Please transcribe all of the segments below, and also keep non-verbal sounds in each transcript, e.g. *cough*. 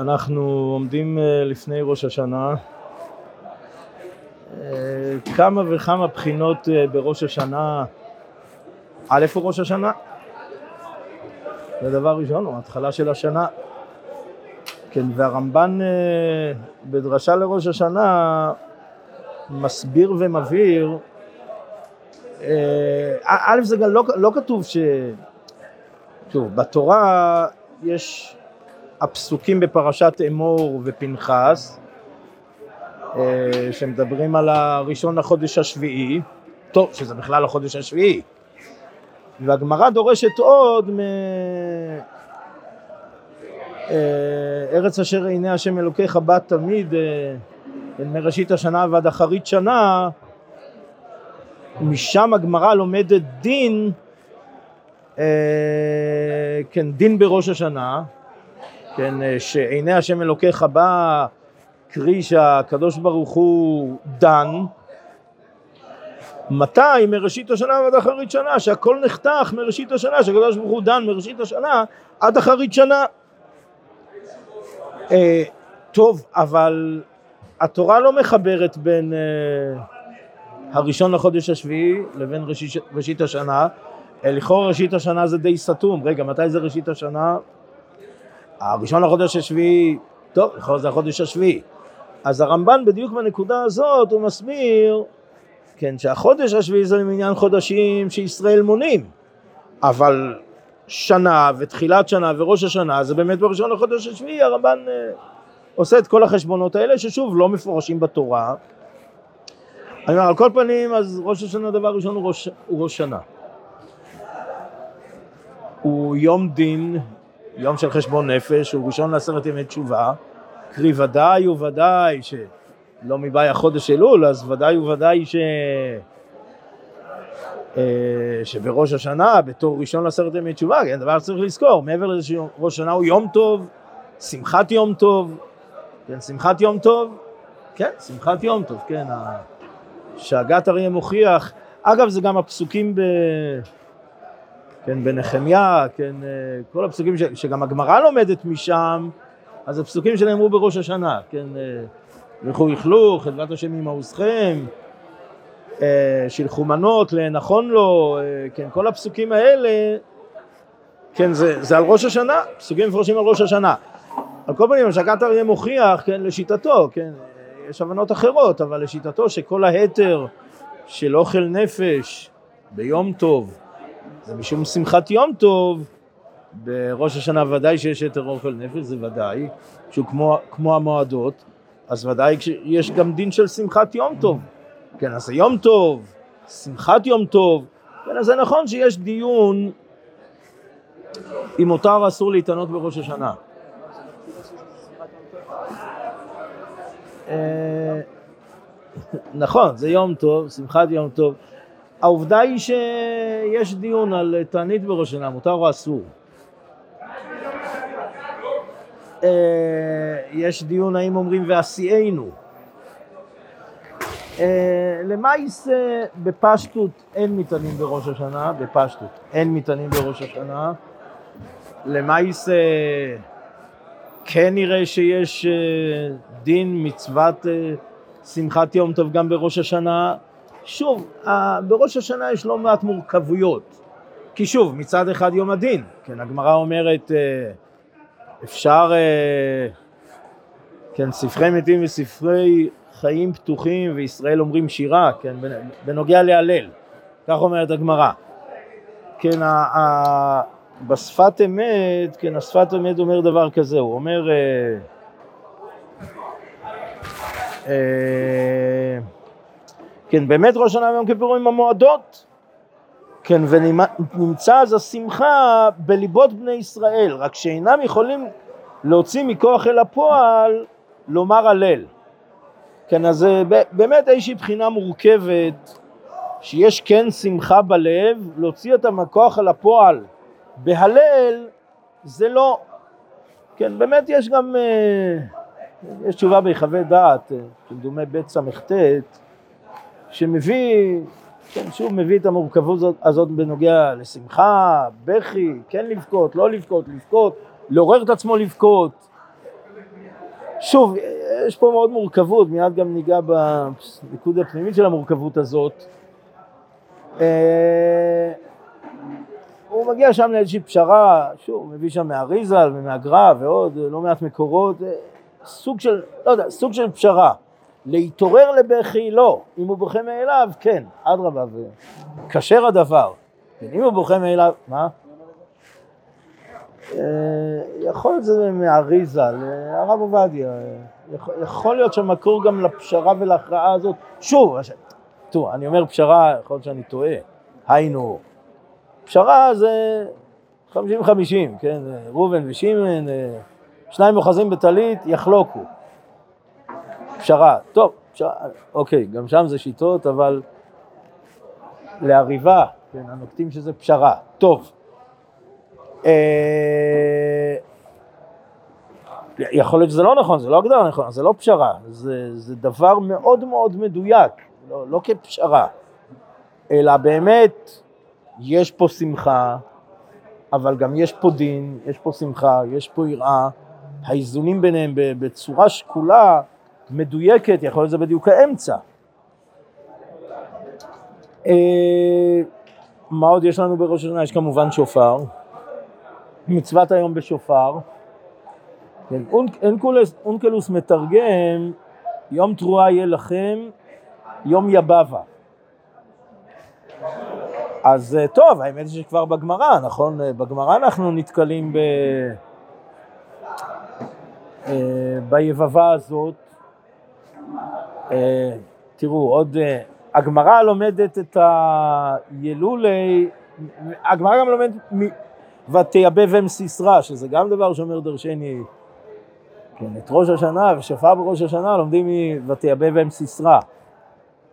אנחנו עומדים אה, לפני ראש השנה. אה, כמה וכמה בחינות אה, בראש השנה. א' הוא ראש השנה. זה דבר ראשון, הוא התחלה של השנה. כן, והרמב"ן בדרשה לראש השנה מסביר ומבהיר, א' זה גם לא, לא כתוב ש... שוב, בתורה יש הפסוקים בפרשת אמור ופנחס, אה, שמדברים על הראשון לחודש השביעי, טוב, שזה בכלל החודש השביעי, והגמרא דורשת עוד מ... אה, ארץ אשר עיני השם אלוקיך בה תמיד אה, מראשית השנה ועד אחרית שנה, משם הגמרא לומדת דין, כן, דין בראש השנה, כן, אה, שעיני השם אלוקיך בא, קרי שהקדוש ברוך הוא דן, מתי? מראשית השנה ועד אחרית שנה, שהכל נחתך מראשית השנה, שהקדוש ברוך הוא דן מראשית השנה עד אחרית שנה. אה, טוב, אבל התורה לא מחברת בין אה, הראשון לחודש השביעי לבין ראשית, השנה, לכאורה ראשית השנה זה די סתום, רגע, מתי זה ראשית השנה? הראשון לחודש השביעי, טוב, יכול להיות זה החודש השביעי. אז הרמב"ן בדיוק בנקודה הזאת הוא מסביר, כן, שהחודש השביעי זה למניין חודשים שישראל מונים, אבל שנה ותחילת שנה וראש השנה זה באמת בראשון לחודש השביעי הרמב"ן אה, עושה את כל החשבונות האלה ששוב לא מפורשים בתורה. אני אומר על כל פנים אז ראש השנה דבר ראשון הוא ראש, הוא ראש שנה. הוא יום דין יום של חשבון נפש, הוא ראשון לעשרת ימי תשובה, קרי ודאי וודאי שלא מבאי החודש אלול, אז ודאי וודאי ש... אה, שבראש השנה, בתור ראשון לעשרת ימי תשובה, כן, דבר שצריך לזכור, מעבר לזה שראש השנה הוא יום טוב, שמחת יום טוב, כן, שמחת יום טוב, כן, שמחת יום טוב, כן, שהגת אריה מוכיח, אגב זה גם הפסוקים ב... כן, בנחמיה, כן, אה, כל הפסוקים ש, שגם הגמרא לומדת משם, אז הפסוקים שנאמרו בראש השנה, כן, אה, לכו יכלו, חדבת השם עמאוסכם, אה, שילחו מנות לנכון לו, כן, כל הפסוקים האלה, כן, זה, זה על ראש השנה, פסוקים מפורשים על ראש השנה. על כל פנים, השקת אריה מוכיח, כן, לשיטתו, כן, יש הבנות אחרות, אבל לשיטתו שכל ההתר של אוכל נפש ביום טוב, זה משום שמחת יום טוב, בראש השנה ודאי שיש יתר אוכל נפש, זה ודאי, שהוא כמו, כמו המועדות, אז ודאי יש גם דין של שמחת יום טוב. כן, אז יום טוב, שמחת יום טוב, כן, אז זה נכון שיש דיון אם מותר אסור להתענות בראש השנה. אה, נכון, זה יום טוב, שמחת יום טוב. העובדה היא שיש דיון על תענית בראש השנה, מותר או אסור. אה, יש דיון האם אומרים ועשיינו. אה, למעשה בפשטות אין מטענים בראש השנה, בפשטות אין מטענים בראש השנה. למעשה כן נראה שיש אה, דין מצוות שמחת יום טוב גם בראש השנה, שוב, בראש השנה יש לא מעט מורכבויות. כי שוב, מצד אחד יום הדין, כן, הגמרא אומרת, אה, אפשר, אה, כן, ספרי מתים וספרי חיים פתוחים וישראל אומרים שירה, כן, בנוגע להלל, כך אומרת הגמרא. כן, ה, ה, בשפת אמת, כן, השפת אמת אומר דבר כזה, הוא אומר, אה, אה, כן, באמת ראש השנה ויום כיפור עם המועדות. כן, ונמצא אז השמחה בליבות בני ישראל, רק שאינם יכולים להוציא מכוח אל הפועל לומר הלל. כן, אז זה באמת איזושהי בחינה מורכבת, שיש כן שמחה בלב, להוציא אותה מכוח אל הפועל בהלל, זה לא. כן, באמת יש גם, אה, יש תשובה בהיחווה דעת, כמדומה בית ס"ט, שמביא, כן, שוב מביא את המורכבות הזאת, בנוגע לשמחה, בכי, כן לבכות, לא לבכות, לבכות, לעורר את עצמו לבכות, שוב, יש פה מאוד מורכבות, מיד גם ניגע בניקוד הפנימית של המורכבות הזאת. אה, הוא מגיע שם לאיזושהי פשרה, שוב, מביא שם מהריזל ומהגר"א ועוד לא מעט מקורות, סוג של, לא יודע, סוג של פשרה. להתעורר לבכי לא, אם הוא בוכה מאליו, כן, אדרבה, וכשר הדבר. כן, אם הוא בוכה מאליו, מה? אה, יכול להיות שזה מהריזל, הרב עובדיה, יכול להיות שהמקור גם לפשרה ולהכרעה הזאת, שוב, תראו, אני אומר פשרה, יכול להיות שאני טועה, היינו, פשרה זה 50-50, כן, ראובן ושמעון, אה, שניים אוחזים בטלית, יחלוקו. פשרה, טוב, פשרה, אוקיי, גם שם זה שיטות, אבל להריבה, כן, הנוקטים שזה פשרה, טוב. אה, יכול להיות שזה לא נכון, זה לא הגדרה נכונה, זה לא פשרה, זה, זה דבר מאוד מאוד מדויק, לא, לא כפשרה, אלא באמת יש פה שמחה, אבל גם יש פה דין, יש פה שמחה, יש פה יראה, האיזונים ביניהם בצורה שקולה, מדויקת, יכול להיות שזה בדיוק האמצע. אה, מה עוד יש לנו בראש השנה? יש כמובן שופר, מצוות היום בשופר. כן, אונקלוס, מתרגם, יום תרועה יהיה לכם, יום יבבה. אז אה, טוב, האמת היא שכבר בגמרא, נכון? אה, בגמרא אנחנו נתקלים ב... ביבבה הזאת. תראו, עוד... הגמרא לומדת את הילולי, הגמרא גם לומדת ותייבב אם סיסרא, שזה גם דבר שאומר דרשני, כן, את ראש השנה ושפר בראש השנה לומדים מ"ותייבב אם סיסרא".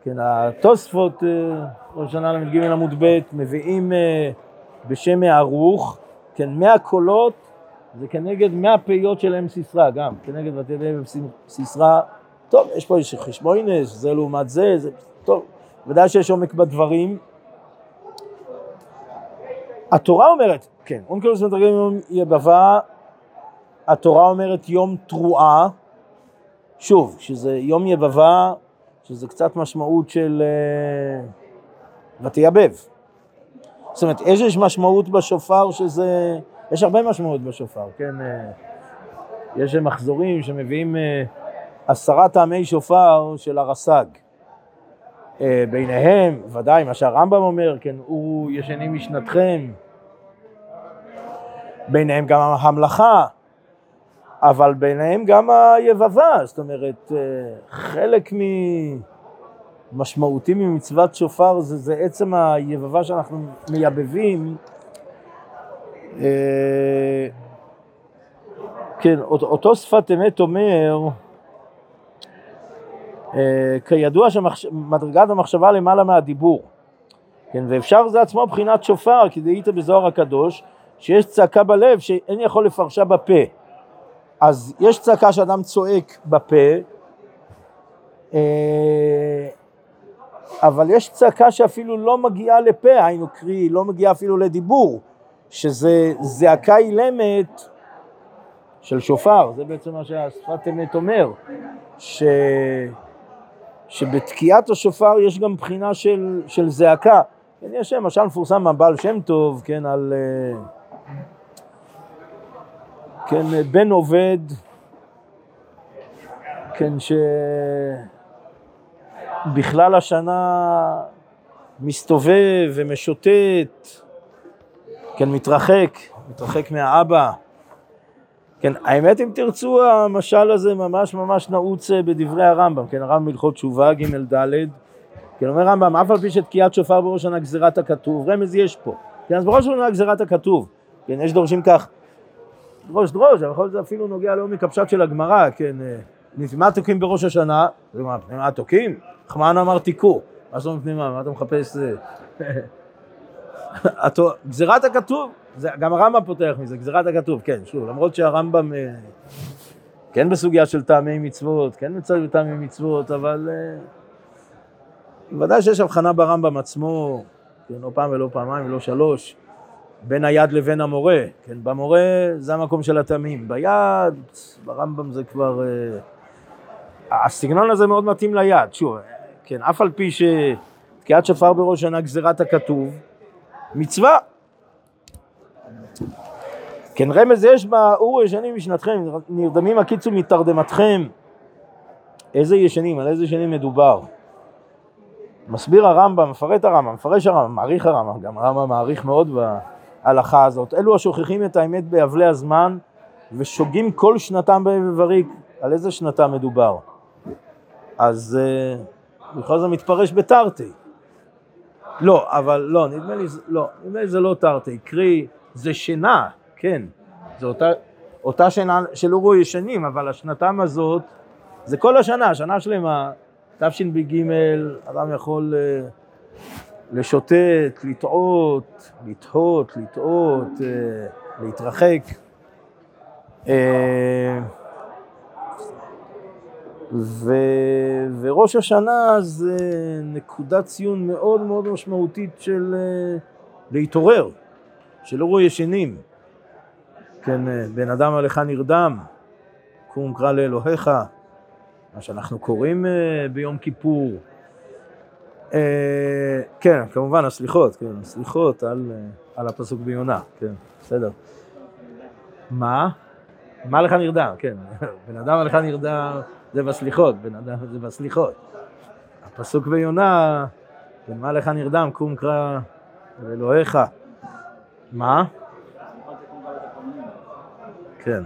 כן, התוספות, אה, ראש שנה ל"ג עמוד ב', מביאים אה, בשם הערוך, כן, מאה קולות זה כנגד מאה פיות של אם סיסרא גם, כנגד ותדע סיסרא, טוב, יש פה איזה חשבוינש, זה לעומת זה, זה, טוב, ודאי שיש עומק בדברים. התורה אומרת, כן, אונקלוס מתרגם יום יבבה, התורה אומרת יום תרועה, שוב, שזה יום יבבה שזה קצת משמעות של uh, ותייבב. זאת אומרת, יש משמעות בשופר שזה, יש הרבה משמעות בשופר, כן? Uh, יש מחזורים שמביאים uh, עשרה טעמי שופר של הרס"ג. Uh, ביניהם, ודאי, מה שהרמב"ם אומר, כן, הוא ישנים משנתכם. ביניהם גם המלאכה, אבל ביניהם גם היבבה, זאת אומרת, אה, חלק משמעותי ממצוות שופר זה, זה עצם היבבה שאנחנו מייבבים. אה, כן, אותו שפת אמת אומר, אה, כידוע שמדרגת המחשבה למעלה מהדיבור, כן, ואפשר זה עצמו בחינת שופר, כי דהית בזוהר הקדוש, שיש צעקה בלב שאין יכול לפרשה בפה. אז יש צעקה שאדם צועק בפה, אה, אבל יש צעקה שאפילו לא מגיעה לפה, היינו קרי, לא מגיעה אפילו לדיבור, שזה זעקה אילמת של שופר, זה בעצם מה שהשפת אמת אומר, ש... שבתקיעת השופר יש גם בחינה של, של זעקה. כן, יש משל מפורסם מהבעל שם טוב, כן, על... Uh, כן, בן עובד, כן, שבכלל השנה מסתובב ומשוטט, כן, מתרחק, מתרחק מהאבא. כן, האמת אם תרצו, המשל הזה ממש ממש נעוץ בדברי הרמב"ם, כן, הרמב"ם הלכות תשובה, ג' ד', כן, אומר הרמב"ם, אף על פי שתקיעת שופר בראש שנה גזירת הכתוב, רמז יש פה, כן, אז בראש שנה גזירת הכתוב, כן, יש דורשים כך, דרוש דרוש, אבל יכול להיות אפילו נוגע לעומק הפשט של הגמרא, כן, אה, מה תוקעים בראש השנה? מה תוקעים? חמאן אמר תיקו, מה אומרת פנימה, מה אתה מחפש? אה? *laughs* גזירת הכתוב, גם הרמב"ם פותח מזה, גזירת הכתוב, כן, שוב, למרות שהרמב"ם אה, כן בסוגיה של טעמי מצוות, כן מצוי בטעמי מצוות, אבל ודאי שיש הבחנה ברמב"ם עצמו, כן, לא פעם ולא פעמיים ולא שלוש, בין היד לבין המורה, כן, במורה זה המקום של התמים, ביד, ברמב"ם זה כבר... אה, הסגנון הזה מאוד מתאים ליד, שוב, כן, אף על פי שתקיעת שופר בראש שנה גזירת הכתוב, מצווה. כן, רמז יש באור ישנים משנתכם, נרדמים הקיצו מתרדמתכם. איזה ישנים, על איזה ישנים מדובר? מסביר הרמב"ם, מפרט הרמב"ם, מפרש הרמב"ם, מעריך הרמב"ם, גם הרמב"ם מעריך מאוד בהלכה הזאת. אלו השוכחים את האמת באבלי הזמן ושוגים כל שנתם בבריק. על איזה שנתה מדובר? אז אה, בכל זאת מתפרש בתרתי. לא, אבל לא, נדמה לי, לא, נדמה לי זה לא תרתי, קרי, זה שינה, כן, זו אותה, אותה שינה של אורו ישנים, אבל השנתם הזאת, זה כל השנה, שנה שלמה, תשפ"ג, אדם יכול אה, לשוטט, לטעות, לתהות, לטעות, אה, להתרחק. ו... וראש השנה זה נקודת ציון מאוד מאוד משמעותית של להתעורר, שלא רואה ישנים. כן, uh, בן אדם עליך נרדם, קום קרא לאלוהיך, מה שאנחנו קוראים uh, ביום כיפור. Uh, כן, כמובן הסליחות, כן, הסליחות על, על הפסוק ביונה, כן, בסדר. מה? מה לך נרדם, כן, *laughs* בן אדם עליך נרדם זה בסליחות, בן אדם זה בסליחות. הפסוק ביונה, ומה לך נרדם, קום קרא לאלוהיך. מה? כן.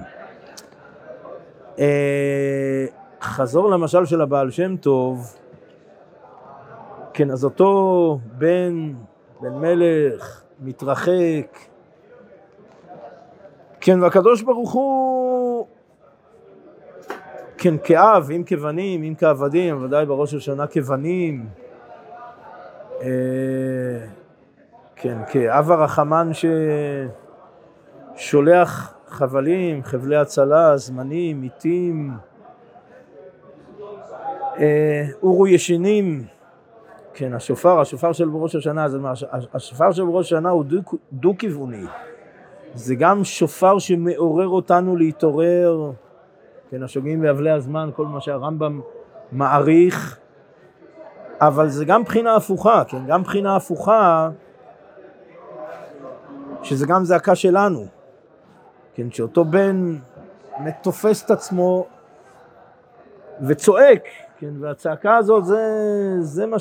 אה, חזור למשל של הבעל שם טוב, כן, אז אותו בן, בן מלך, מתרחק, כן, והקדוש ברוך הוא כן, כאב, אם כבנים, אם כעבדים, ודאי בראש השנה כבנים. אה, כן, כאב הרחמן ששולח חבלים, חבלי הצלה, זמנים, עיתים. אה, אורו ישנים, כן, השופר, השופר של בראש השנה, זה מה, השופר של בראש השנה הוא דו-כיווני. זה גם שופר שמעורר אותנו להתעורר. כן, השוגים באבלי הזמן, כל מה שהרמב"ם מעריך, אבל זה גם בחינה הפוכה, כן, גם בחינה הפוכה, שזה גם זעקה שלנו, כן, שאותו בן תופס את עצמו וצועק, כן, והצעקה הזאת זה, זה מה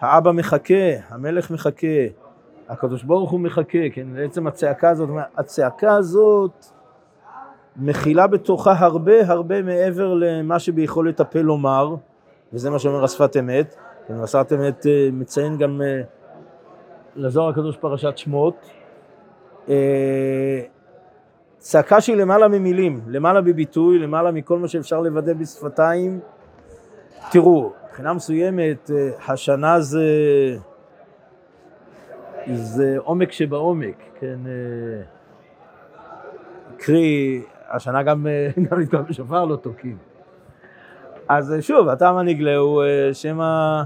שהאבא מחכה, המלך מחכה, הקדוש ברוך הוא מחכה, כן, בעצם הצעקה הזאת, הצעקה הזאת מכילה בתוכה הרבה הרבה מעבר למה שביכולת הפה לומר, וזה מה שאומר השפת אמת. השפת אמת אה, מציין גם אה, לזוהר הקדוש פרשת שמות. אה, צעקה שהיא למעלה ממילים, למעלה בביטוי, למעלה מכל מה שאפשר לוודא בשפתיים. תראו, מבחינה מסוימת, השנה זה, זה עומק שבעומק, כן? קרי, השנה גם, אה, *laughs* גם בשופר לא תוקעים. אז אה, שוב, הטעם הנגלה הוא אה, שמא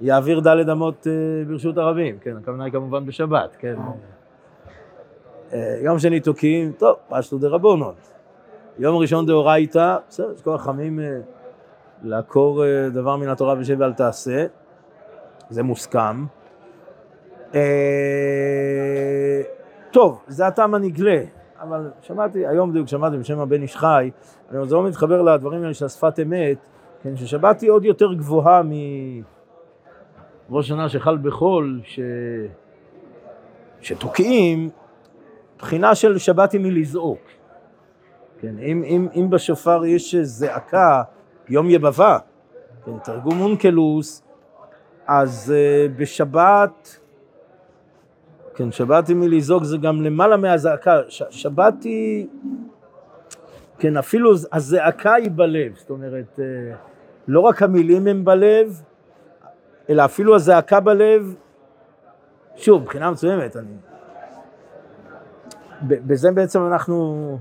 יעביר דלת אמות ברשות הרבים, כן, הכוונה היא כמובן בשבת, כן. יום שני תוקעים, טוב, פשטו דרבונות. יום ראשון דאורייתא, בסדר, יש כל החכמים לעקור דבר מן התורה ושב ואל תעשה, זה מוסכם. טוב, זה הטעם הנגלה. אבל שמעתי, היום בדיוק שמעתי בשם הבן איש חי, אני זה לא מתחבר לדברים האלה של השפת אמת, כן, ששבת היא עוד יותר גבוהה מראש שנה שחל בחול, ש... שתוקעים, בחינה של שבת היא מלזעוק. כן, אם, אם, אם בשופר יש זעקה, יום יבבה, כן, תרגום אונקלוס, אז uh, בשבת כן, שבת היא מלזעוק זה גם למעלה מהזעקה, ש- שבת היא, כן, אפילו הזעקה היא בלב, זאת אומרת, אה, לא רק המילים הם בלב, אלא אפילו הזעקה בלב, שוב, מבחינה מסוימת, אני... בזה בעצם אנחנו...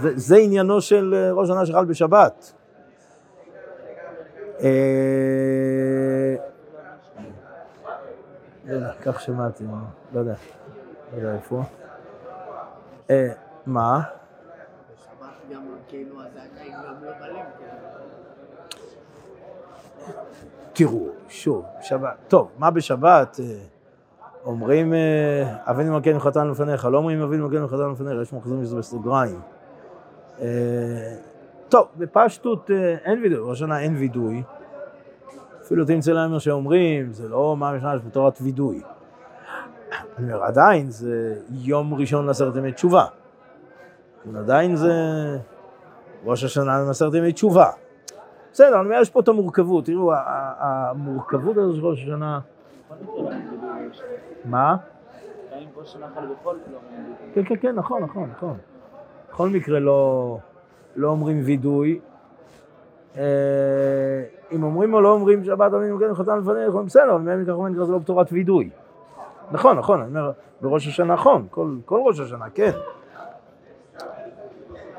זה, זה עניינו של אה, ראש השנה שחל בשבת. אה, לא כך שמעתי, לא יודע, לא יודע איפה. אה, מה? תראו, שוב, שבת, טוב, מה בשבת? אומרים אה, אבינו מלכנו חטאנו לפניך, לא אומרים אבינו מלכנו חטאנו לפניך, יש מחזירים שזה בסוגריים. אה, טוב, בפשטות אה, אין וידוי, ראש השנה אין וידוי. אפילו תמצא להם מה שאומרים, זה לא מה משמש בתורת וידוי. אני אומר, עדיין זה יום ראשון לעשרת ימי תשובה. עדיין זה ראש השנה לעשרת ימי תשובה. בסדר, אני אומר, יש פה את המורכבות, תראו, המורכבות הזו של ראש השנה, מה? כן, כן, כן, נכון, נכון, נכון. בכל מקרה לא, לא אומרים וידוי. אה, אם אומרים או לא אומרים שבת אבינו כן חתן לפניך, אומרים בסדר, אבל מהם כך אומרים זה לא בתורת וידוי. נכון, נכון, אני אומר, בראש השנה נכון, כל, כל ראש השנה, כן.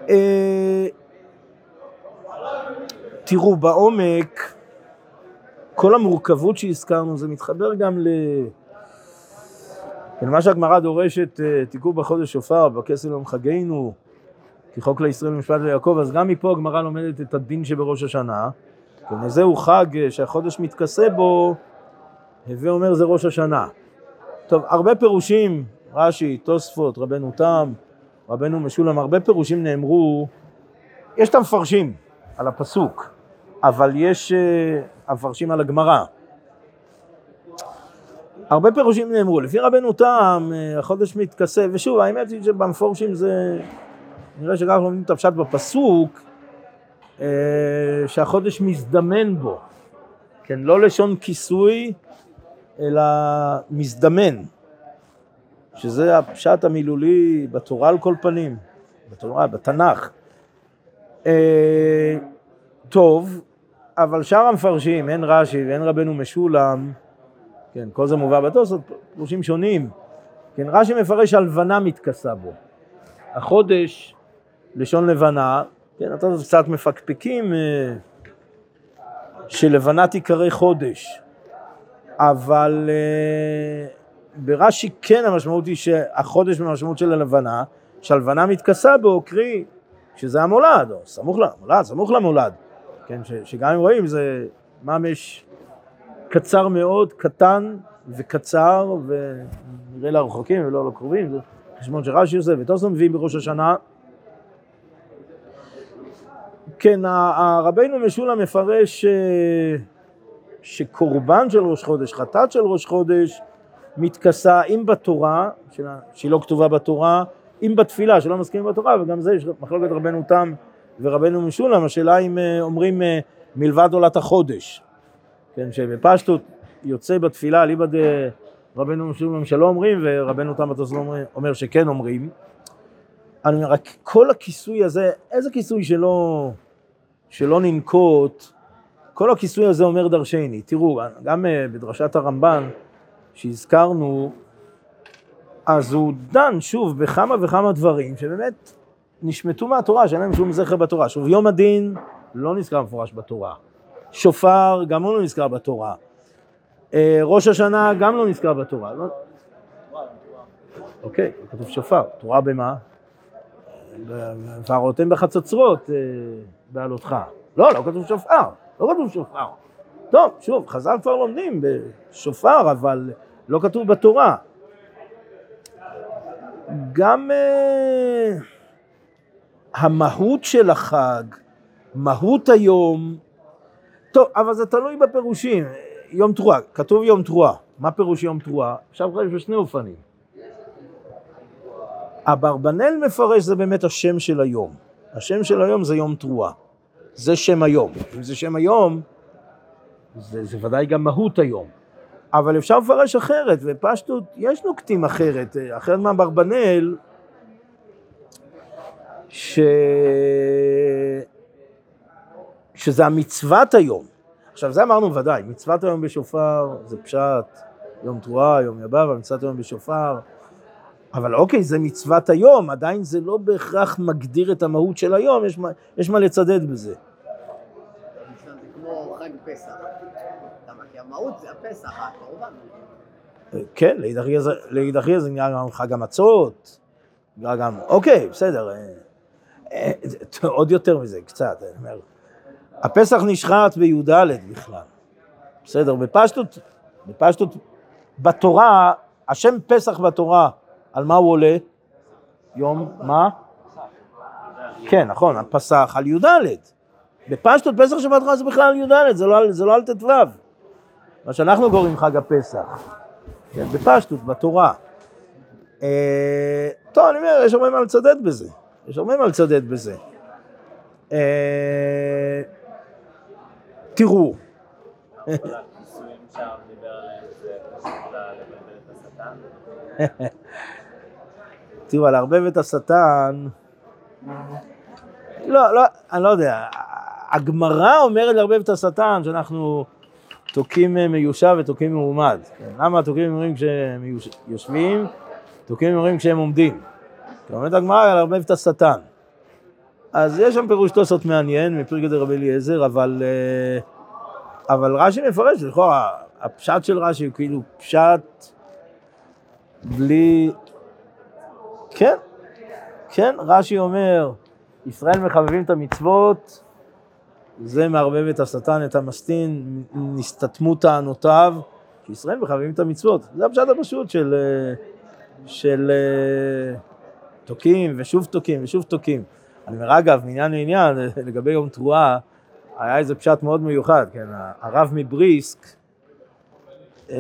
אה, תראו, בעומק, כל המורכבות שהזכרנו, זה מתחבר גם ל... כן, מה שהגמרא דורשת, אה, תיקעו בחודש שופר, בכסל יום חגנו, כי חוק לישראל משפט ליעקב, אז גם מפה הגמרא לומדת את הדין שבראש השנה. כן, זהו חג אה, שהחודש מתכסה בו, הווה אומר זה ראש השנה. טוב, הרבה פירושים, רש"י, תוספות, רבנו תם, רבנו משולם, הרבה פירושים נאמרו, יש את המפרשים על הפסוק, אבל יש אה, המפרשים על הגמרא. הרבה פירושים נאמרו, לפי רבנו תם, אה, החודש מתכסה, ושוב, האמת היא שבמפורשים זה, נראה שכך לומדים את הפשט בפסוק, אה, שהחודש מזדמן בו, כן, לא לשון כיסוי, אלא מזדמן, שזה הפשט המילולי בתורה על כל פנים, בתורה, בתנ"ך. אה, טוב, אבל שאר המפרשים, הן רש"י והן רבנו משולם, כן, כל זה מובא בתוספות, פירושים שונים. כן, רש"י מפרש הלבנה מתכסה בו. החודש, לשון לבנה, כן, התוספות קצת מפקפקים אה, שלבנה תיקרא חודש, אבל אה, ברש"י כן המשמעות היא שהחודש במשמעות של הלבנה, שהלבנה מתכסה בו, קרי, שזה המולד, או סמוך למולד, סמוך למולד, כן, ש, שגם אם רואים זה ממש קצר מאוד, קטן וקצר, ונראה לרחוקים ולא לקרובים, זה חשבון שרש"י עושה, ותוספות מביאים בראש השנה. כן, הרבינו משולם מפרש אה, שקורבן של ראש חודש, חטאת של ראש חודש, מתכסה אם בתורה, שהיא לא כתובה בתורה, אם בתפילה, שלא מסכימים בתורה, וגם זה יש מחלוקת רבנו תם ורבנו משולם, השאלה אם אה, אומרים אה, מלבד עולת החודש. כן, שבפשטות יוצא בתפילה אליבא דרבנו משולם שלא אומרים, ורבנו תם אומר, אומר שכן אומרים. אני אומר, רק כל הכיסוי הזה, איזה כיסוי שלא, שלא ננקוט, כל הכיסוי הזה אומר דרשני. תראו, גם אה, בדרשת הרמב"ן שהזכרנו, אז הוא דן שוב בכמה וכמה דברים שבאמת נשמטו מהתורה, שאין להם שום זכר בתורה. שוב, יום הדין לא נזכר מפורש בתורה. שופר, גם הוא לא נזכר בתורה. אה, ראש השנה, גם לא נזכר בתורה. לא... אוקיי, כתוב שופר. תורה במה? והראותם בחצוצרות אה, בעלותך. לא, לא כתוב שופר. לא כתוב שופר. טוב, שוב, חז"ל כבר לומדים בשופר, אבל לא כתוב בתורה. גם אה, המהות של החג, מהות היום, טוב, אבל זה תלוי בפירושים. יום תרועה, כתוב יום תרועה. מה פירוש יום תרועה? אפשר לפרש בשני אופנים. אברבנאל מפרש זה באמת השם של היום. השם של היום זה יום תרועה. זה שם היום. אם זה שם היום, זה, זה ודאי גם מהות היום. אבל אפשר לפרש אחרת, ופשטות, יש נוקטים אחרת. אחרת מאברבנאל, ש... שזה המצוות היום. עכשיו, זה אמרנו ודאי, מצוות היום בשופר זה פשט, יום תרועה, יום יבב, מצוות היום בשופר. אבל אוקיי, זה מצוות היום, עדיין זה לא בהכרח מגדיר את המהות של היום, יש מה, יש מה לצדד בזה. זה כמו חג פסח. כי המהות זה הפסח, הקורבן. כן, גיסא זה נקרא גם חג המצות, נקרא גם, אוקיי, בסדר. אה, אה, עוד יותר מזה, קצת, אני אומר. הפסח נשחט בי"ד בכלל. בסדר, בפשטות, בפשטות, בתורה, השם פסח בתורה, על מה הוא עולה? יום, מה? כן, נכון, הפסח על י"ד. בפשטות פסח שבתורה זה בכלל על י"ד, זה לא זה לא על ט"ו. מה שאנחנו קוראים חג הפסח. כן, בפשטות, בתורה. אה, טוב, אני אומר, יש הרבה מה לצדד בזה. יש הרבה מה לצדד בזה. אה, השטן. *laughs* תראו, על לערבב את השטן, לא, לא, אני לא יודע, הגמרא אומרת לערבב את השטן שאנחנו תוקעים מיושב ותוקעים מעומד. כן, למה תוקעים אומרים כשהם יוש- יושבים, תוקעים אומרים כשהם עומדים. כי אומרת הגמרא לערבב את השטן. אז יש שם פירוש תוספות מעניין מפרקי דרבי אליעזר, אבל, אה, אבל רש"י מפרש, לכאורה, הפשט של רש"י הוא כאילו פשט בלי... כן, כן, רש"י אומר, ישראל מחבבים את המצוות, זה מערבב את השטן, את המסטין, נסתתמו טענותיו, ישראל מחבבים את המצוות. זה הפשט הפשוט של, אה, של אה, תוקים ושוב תוקים ושוב תוקים. אני אומר, אגב, מעניין לעניין, *laughs* לגבי יום תרועה, היה איזה פשט מאוד מיוחד, כן, הרב מבריסק, אה,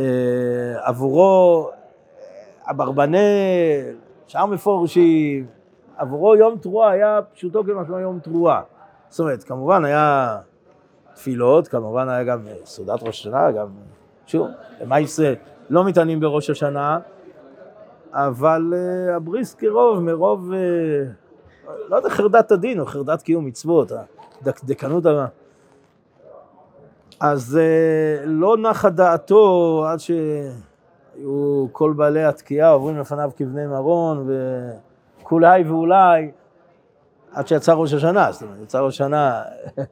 עבורו אברבנאל, שאר מפורשים, עבורו יום תרועה היה פשוטו כמשמעו יום תרועה. זאת אומרת, כמובן היה תפילות, כמובן היה גם אה, סעודת ראש השנה, גם, שוב, למה ישראל לא מתעניינים בראש השנה, אבל uh, הבריסק רוב, מרוב, לא יודע, חרדת הדין או חרדת קיום מצוות, הדקדקנות ה... אז uh, לא נחה דעתו עד שהיו כל בעלי התקיעה עוברים לפניו כבני מרון, וכולי ואולי, עד שיצא ראש השנה, זאת אומרת, יצא ראש השנה,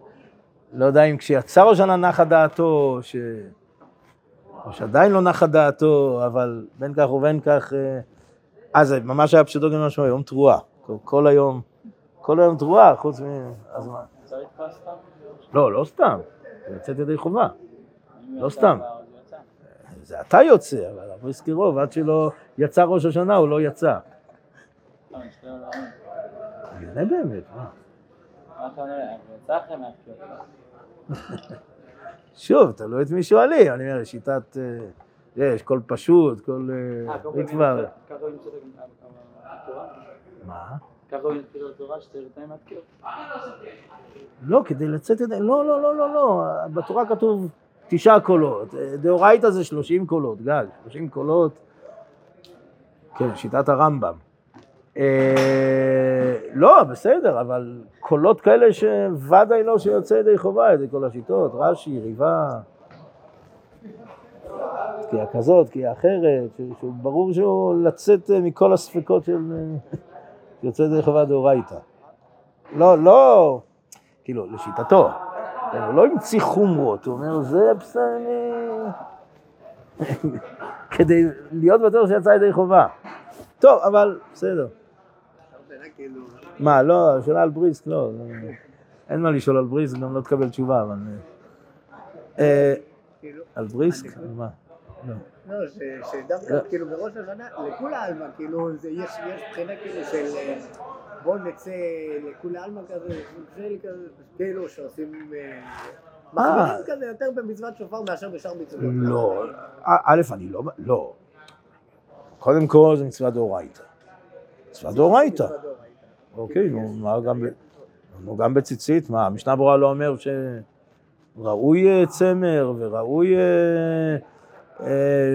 *laughs* לא יודע אם כשיצא ראש השנה נחה דעתו, ש... או שעדיין לא נחה דעתו, אבל בין כך ובין כך, אה, אז זה ממש היה פשוטו גם משמעו, יום תרועה, כל, כל היום, כל היום תרועה, חוץ מ... אז מה? אפשר לתפוס סתם? לא, לא סתם, זה לצאת ידי חובה, לא סתם. זה אתה יוצא, אבל הבריסקי רוב, עד שלא יצא ראש השנה, הוא לא יצא. אני יודע באמת, מה? *laughs* שוב, תלוי את מי שואלים, אני אומר, שיטת, אה, יש קול פשוט, קול אה, ריטב"א. ככה הוא את התורה? מה? ככה הוא את התורה שצריך לתאם מהתקיעות? לא, כדי לצאת ידי... לא, לא, לא, לא, לא. בתורה כתוב תשעה קולות. אה, דאורייתא זה שלושים קולות, גג. שלושים קולות. כן, שיטת הרמב"ם. אה, לא, בסדר, אבל קולות כאלה שוודאי לא שיוצא ידי חובה, ידי כל השיטות, רש"י, ריבה. תקיעה כזאת, תקיעה אחרת, שהוא ברור שהוא לצאת אה, מכל הספקות של יוצא ידי חובה דאורייתא. לא, לא, כאילו, לשיטתו. הוא לא המציא חומרות, הוא אומר, זה בסדר, *laughs* כדי להיות בטוח שיצא ידי חובה. טוב, אבל בסדר. מה, לא, שאלה על בריסק, לא. לא, אין מה לשאול על בריסק, גם לא תקבל תשובה, אבל... אה, כאילו, על בריסק? מה? לא. לא, שדווקא כאילו בראש השנה, לכולי עלמא, כאילו, יש בחינה כאילו של אה, בוא נצא לכולי עלמא כזה, כאילו שעושים, אה, מחמירים כזה יותר במצוות שופר מאשר בשאר מצוות. לא, א- א', אני לא... לא. קודם כל זה מצווה דאורייתא. מצווה דאורייתא. אוקיי, נו, מה גם, נו, גם בציצית, מה, המשנה ברורה לא אומר שראוי אה, צמר וראוי אה, אה,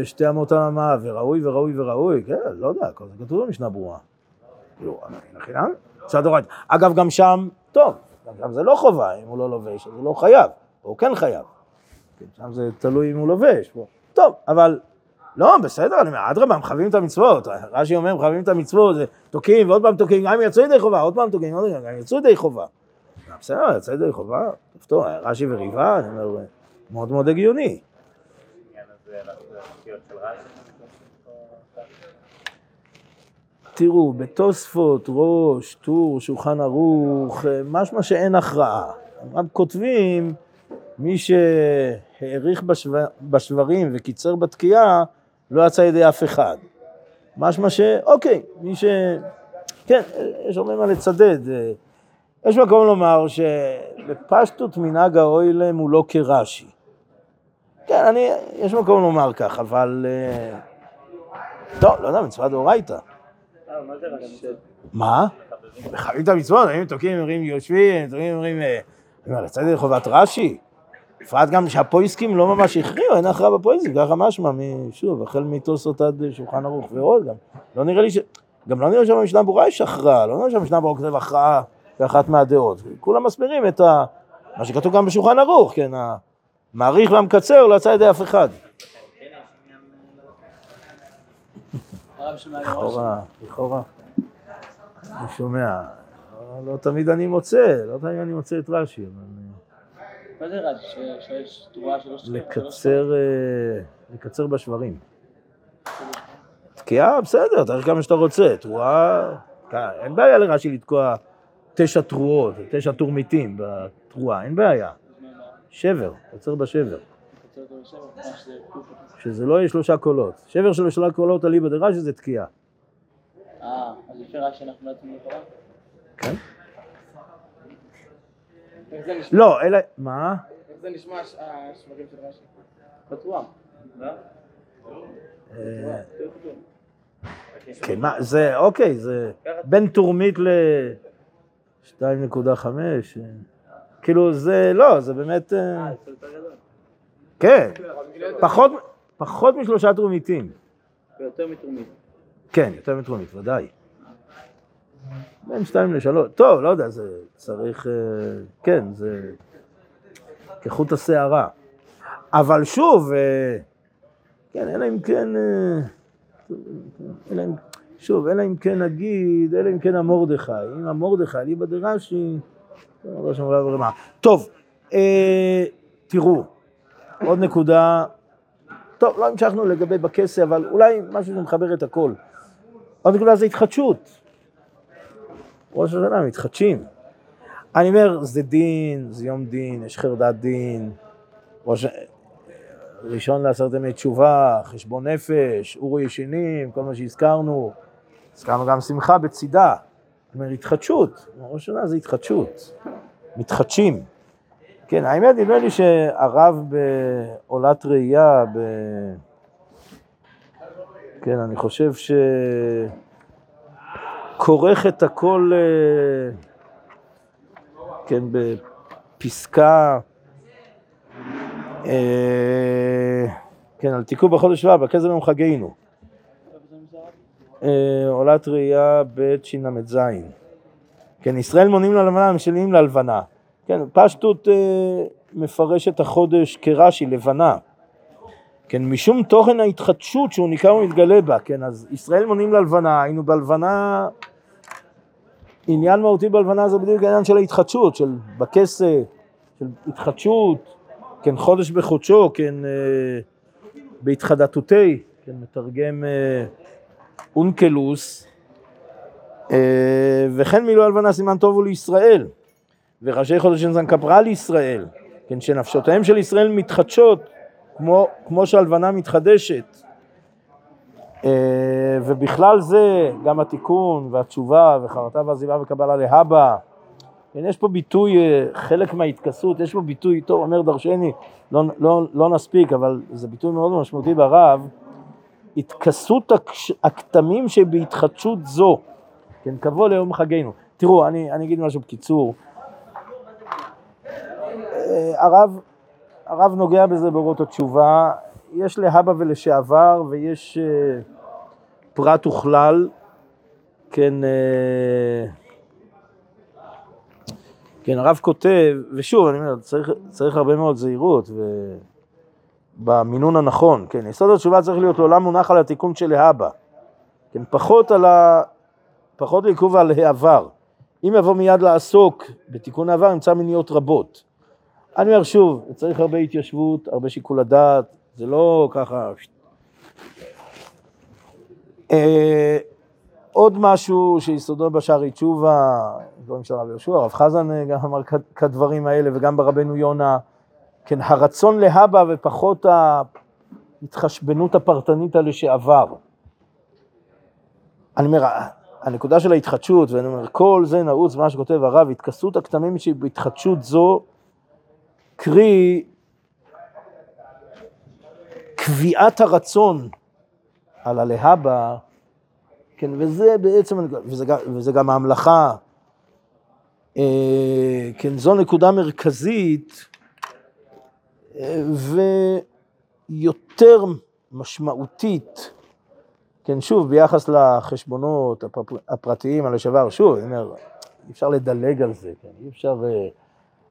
שתי אמות אמה וראוי וראוי וראוי, כן, לא יודע, כל זה כתוב במשנה ברורה. כאילו. אגב, גם שם, טוב, גם זה לא חובה, אם הוא לא לובש, אז הוא לא חייב, או כן חייב. כן, שם זה תלוי אם הוא לובש. טוב, אבל לא, בסדר, אני אומר, אדרבה, מכבדים את המצוות. רש"י אומר, מכבדים את המצוות, זה תוקעים ועוד פעם תוקעים, גם יצאו ידי חובה, עוד פעם תוקעים, גם יצאו ידי חובה. בסדר, יצא ידי חובה, טוב, רש"י וריבה, אני אומר, מאוד מאוד הגיוני. העניין הזה, לתקיעות של רש"י. תראו, בתוספות, ראש, טור, שולחן ערוך, אה, משמע שאין הכרעה. הם כותבים, מי שהעריך בשו... בשברים וקיצר בתקיעה, לא יצא ידי אף אחד. משמע ש... אוקיי, מי ש... כן, יש הרבה מה לצדד. אה, יש מקום לומר שבפשטות מנהג האוילם הוא לא כרש"י. כן, אני, יש מקום לומר כך, אבל... אה, טוב, לא יודע, מצווה דאורייתא. מה את המצוות, אם תוקעים, אומרים יושבים, תוקעים, אומרים... אה, לצד ידי חובת רש"י. בפרט גם שהפויסקים לא ממש הכריעו, אין הכרעה בפויסקים, ככה משמע, שוב, החל מתוספות עד שולחן ערוך ועוד גם. לא נראה לי ש... גם לא נראה שבמשנה ברורה יש הכרעה, לא נראה שהמשנה ברורה כותב הכרעה כאחת מהדעות. כולם מסבירים את ה... מה שכתוב גם בשולחן ערוך, כן, המעריך והמקצר לא יצא ידי אף אחד. לכאורה, לכאורה. אני שומע, לא, תמיד אני מוצא, לא תמיד אני מוצא את רש"י, אבל מה זה? ש- שיש תרועה שלוש... לקצר, אה, לקצר בשברים. תקיעה, בסדר, תאריך כמה שאתה רוצה, תרועה, אין בעיה לרש"י לתקוע תשע תרועות, תשע תורמיתים בתרועה, אין בעיה. שבר, קצר בשבר. שזה לא יהיה שלושה קולות. שבר של שלושה קולות אליבא דרש"י זה תקיעה. אה, אז לפי רש"י אנחנו לא יוצאים לתורה? כן? לא, אלא, מה? איך זה נשמע הש- השברים של רש"י? לא? אה, כן, מה, זה, אוקיי, זה בין תורמית ל-2.5, כאילו זה, לא, זה באמת, אה, יותר גדול. כן, פחות, פחות משלושה תרומיתים, ויותר מתרומית. כן, יותר מתרומית, ודאי. בין שתיים לשלוש, טוב, לא יודע, זה צריך, אה, כן, זה כחוט השערה. אבל שוב, אה, כן, אלא אם כן, אה, אלא אם, שוב, אלא אם כן נגיד, אלא אם כן המורדכי, אם המורדכי, אליבא דרש"י, טוב, אה, תראו, עוד נקודה, טוב, לא המשכנו לגבי בכסה, אבל אולי משהו שמחבר את הכל. עוד נקודה זה התחדשות. ראש השנה מתחדשים. אני אומר, זה דין, זה יום דין, יש חרדת דין, ראש... ראשון לעשרת ימי תשובה, חשבון נפש, אורו ישנים, כל מה שהזכרנו. הזכרנו גם שמחה בצידה. אני אומר, התחדשות, ראש השנה זה התחדשות. מתחדשים. כן, האמת, נדמה לי שהרב בעולת ראייה, ב... כן, אני חושב ש... כורך את הכל, אה, כן, בפסקה, אה, כן, על תיקון בחודש שבט, בכסף יום חגינו. אה, עולת ראייה בית של"ז. כן, ישראל מונים ללבנה, משלים ללבנה. כן, פשטות אה, מפרש את החודש כרש"י, לבנה. כן, משום תוכן ההתחדשות שהוא ניכר ומתגלה בה, כן, אז ישראל מונים ללבנה, היינו בלבנה, עניין מהותי בלבנה זה בדיוק העניין של ההתחדשות, של בכסה, של התחדשות, כן, חודש בחודשו, כן, אה, בהתחדתותי, כן, מתרגם אה, אונקלוס, אה, וכן מילוא הלבנה סימן טוב הוא לישראל, וראשי חודש זן כפרה לישראל, כן, שנפשותיהם של ישראל מתחדשות, כמו, כמו שהלבנה מתחדשת. אה, ובכלל זה גם התיקון והתשובה וחרטה ועזיבה וקבלה להבא. כן, יש פה ביטוי, אה, חלק מההתכסות, יש פה ביטוי, טוב, אומר דרשני, לא, לא, לא נספיק, אבל זה ביטוי מאוד משמעותי ברב, התכסות הכתמים שבהתחדשות זו, כן, קבוע ליום חגינו. תראו, אני, אני אגיד משהו בקיצור. אה, הרב, הרב נוגע בזה באורות התשובה, יש להבא ולשעבר ויש אה, פרט וכלל, כן, אה, כן, הרב כותב, ושוב, אני אומר, צריך, צריך הרבה מאוד זהירות ו... במינון הנכון, כן, יסוד התשובה צריך להיות לעולם מונח על התיקון של להבא, כן, פחות על ה... פחות לעיכוב על העבר. אם יבוא מיד לעסוק בתיקון העבר, נמצא מניעות רבות. אני אומר שוב, צריך הרבה התיישבות, הרבה שיקול הדעת, זה לא ככה... אה, עוד משהו שיסודו בשערי תשובה, דברים של הרב יהושע, הרב חזן אה, גם אמר כדברים האלה, וגם ברבנו יונה, כן, הרצון להבא ופחות ההתחשבנות הפרטנית על לשעבר. אני אומר, הנקודה של ההתחדשות, ואני אומר, כל זה נעוץ במה שכותב הרב, התכסות הכתמים שבהתחדשות זו, קרי, קביעת הרצון על הלהבא, כן, וזה בעצם, וזה, גם- וזה גם ההמלכה, אה, כן, זו נקודה מרכזית ויותר משמעותית, כן, שוב, ביחס לחשבונות הפר- הפרטיים על השבר, שוב, אני אומר, אי אפשר לדלג על זה, כן, אי אפשר, אה,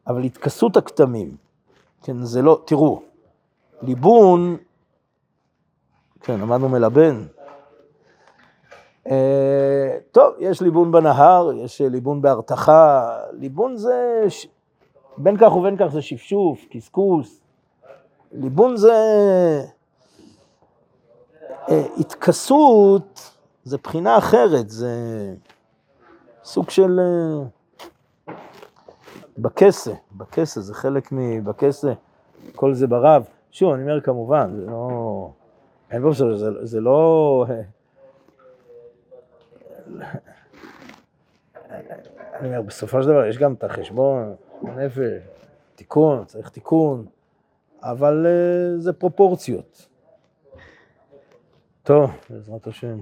אבל התכסות הכתמים, כן, זה לא, תראו, ליבון, כן, למדנו מלבן, אה, טוב, יש ליבון בנהר, יש אה, ליבון בהרתחה, ליבון זה. בין כך ובין כך זה שפשוף, קשקוש, ליבון זה אה, התכסות, זה בחינה אחרת, זה סוג של אה, בכסה, בכסה, זה חלק מבכסה, כל זה ברב. שוב, אני אומר כמובן, זה לא, אין פה, זה, זה, לא... אני אומר, בסופו של דבר יש גם את החשבון, נפש, תיקון, צריך תיקון, אבל אה, זה פרופורציות. טוב, בעזרת השם.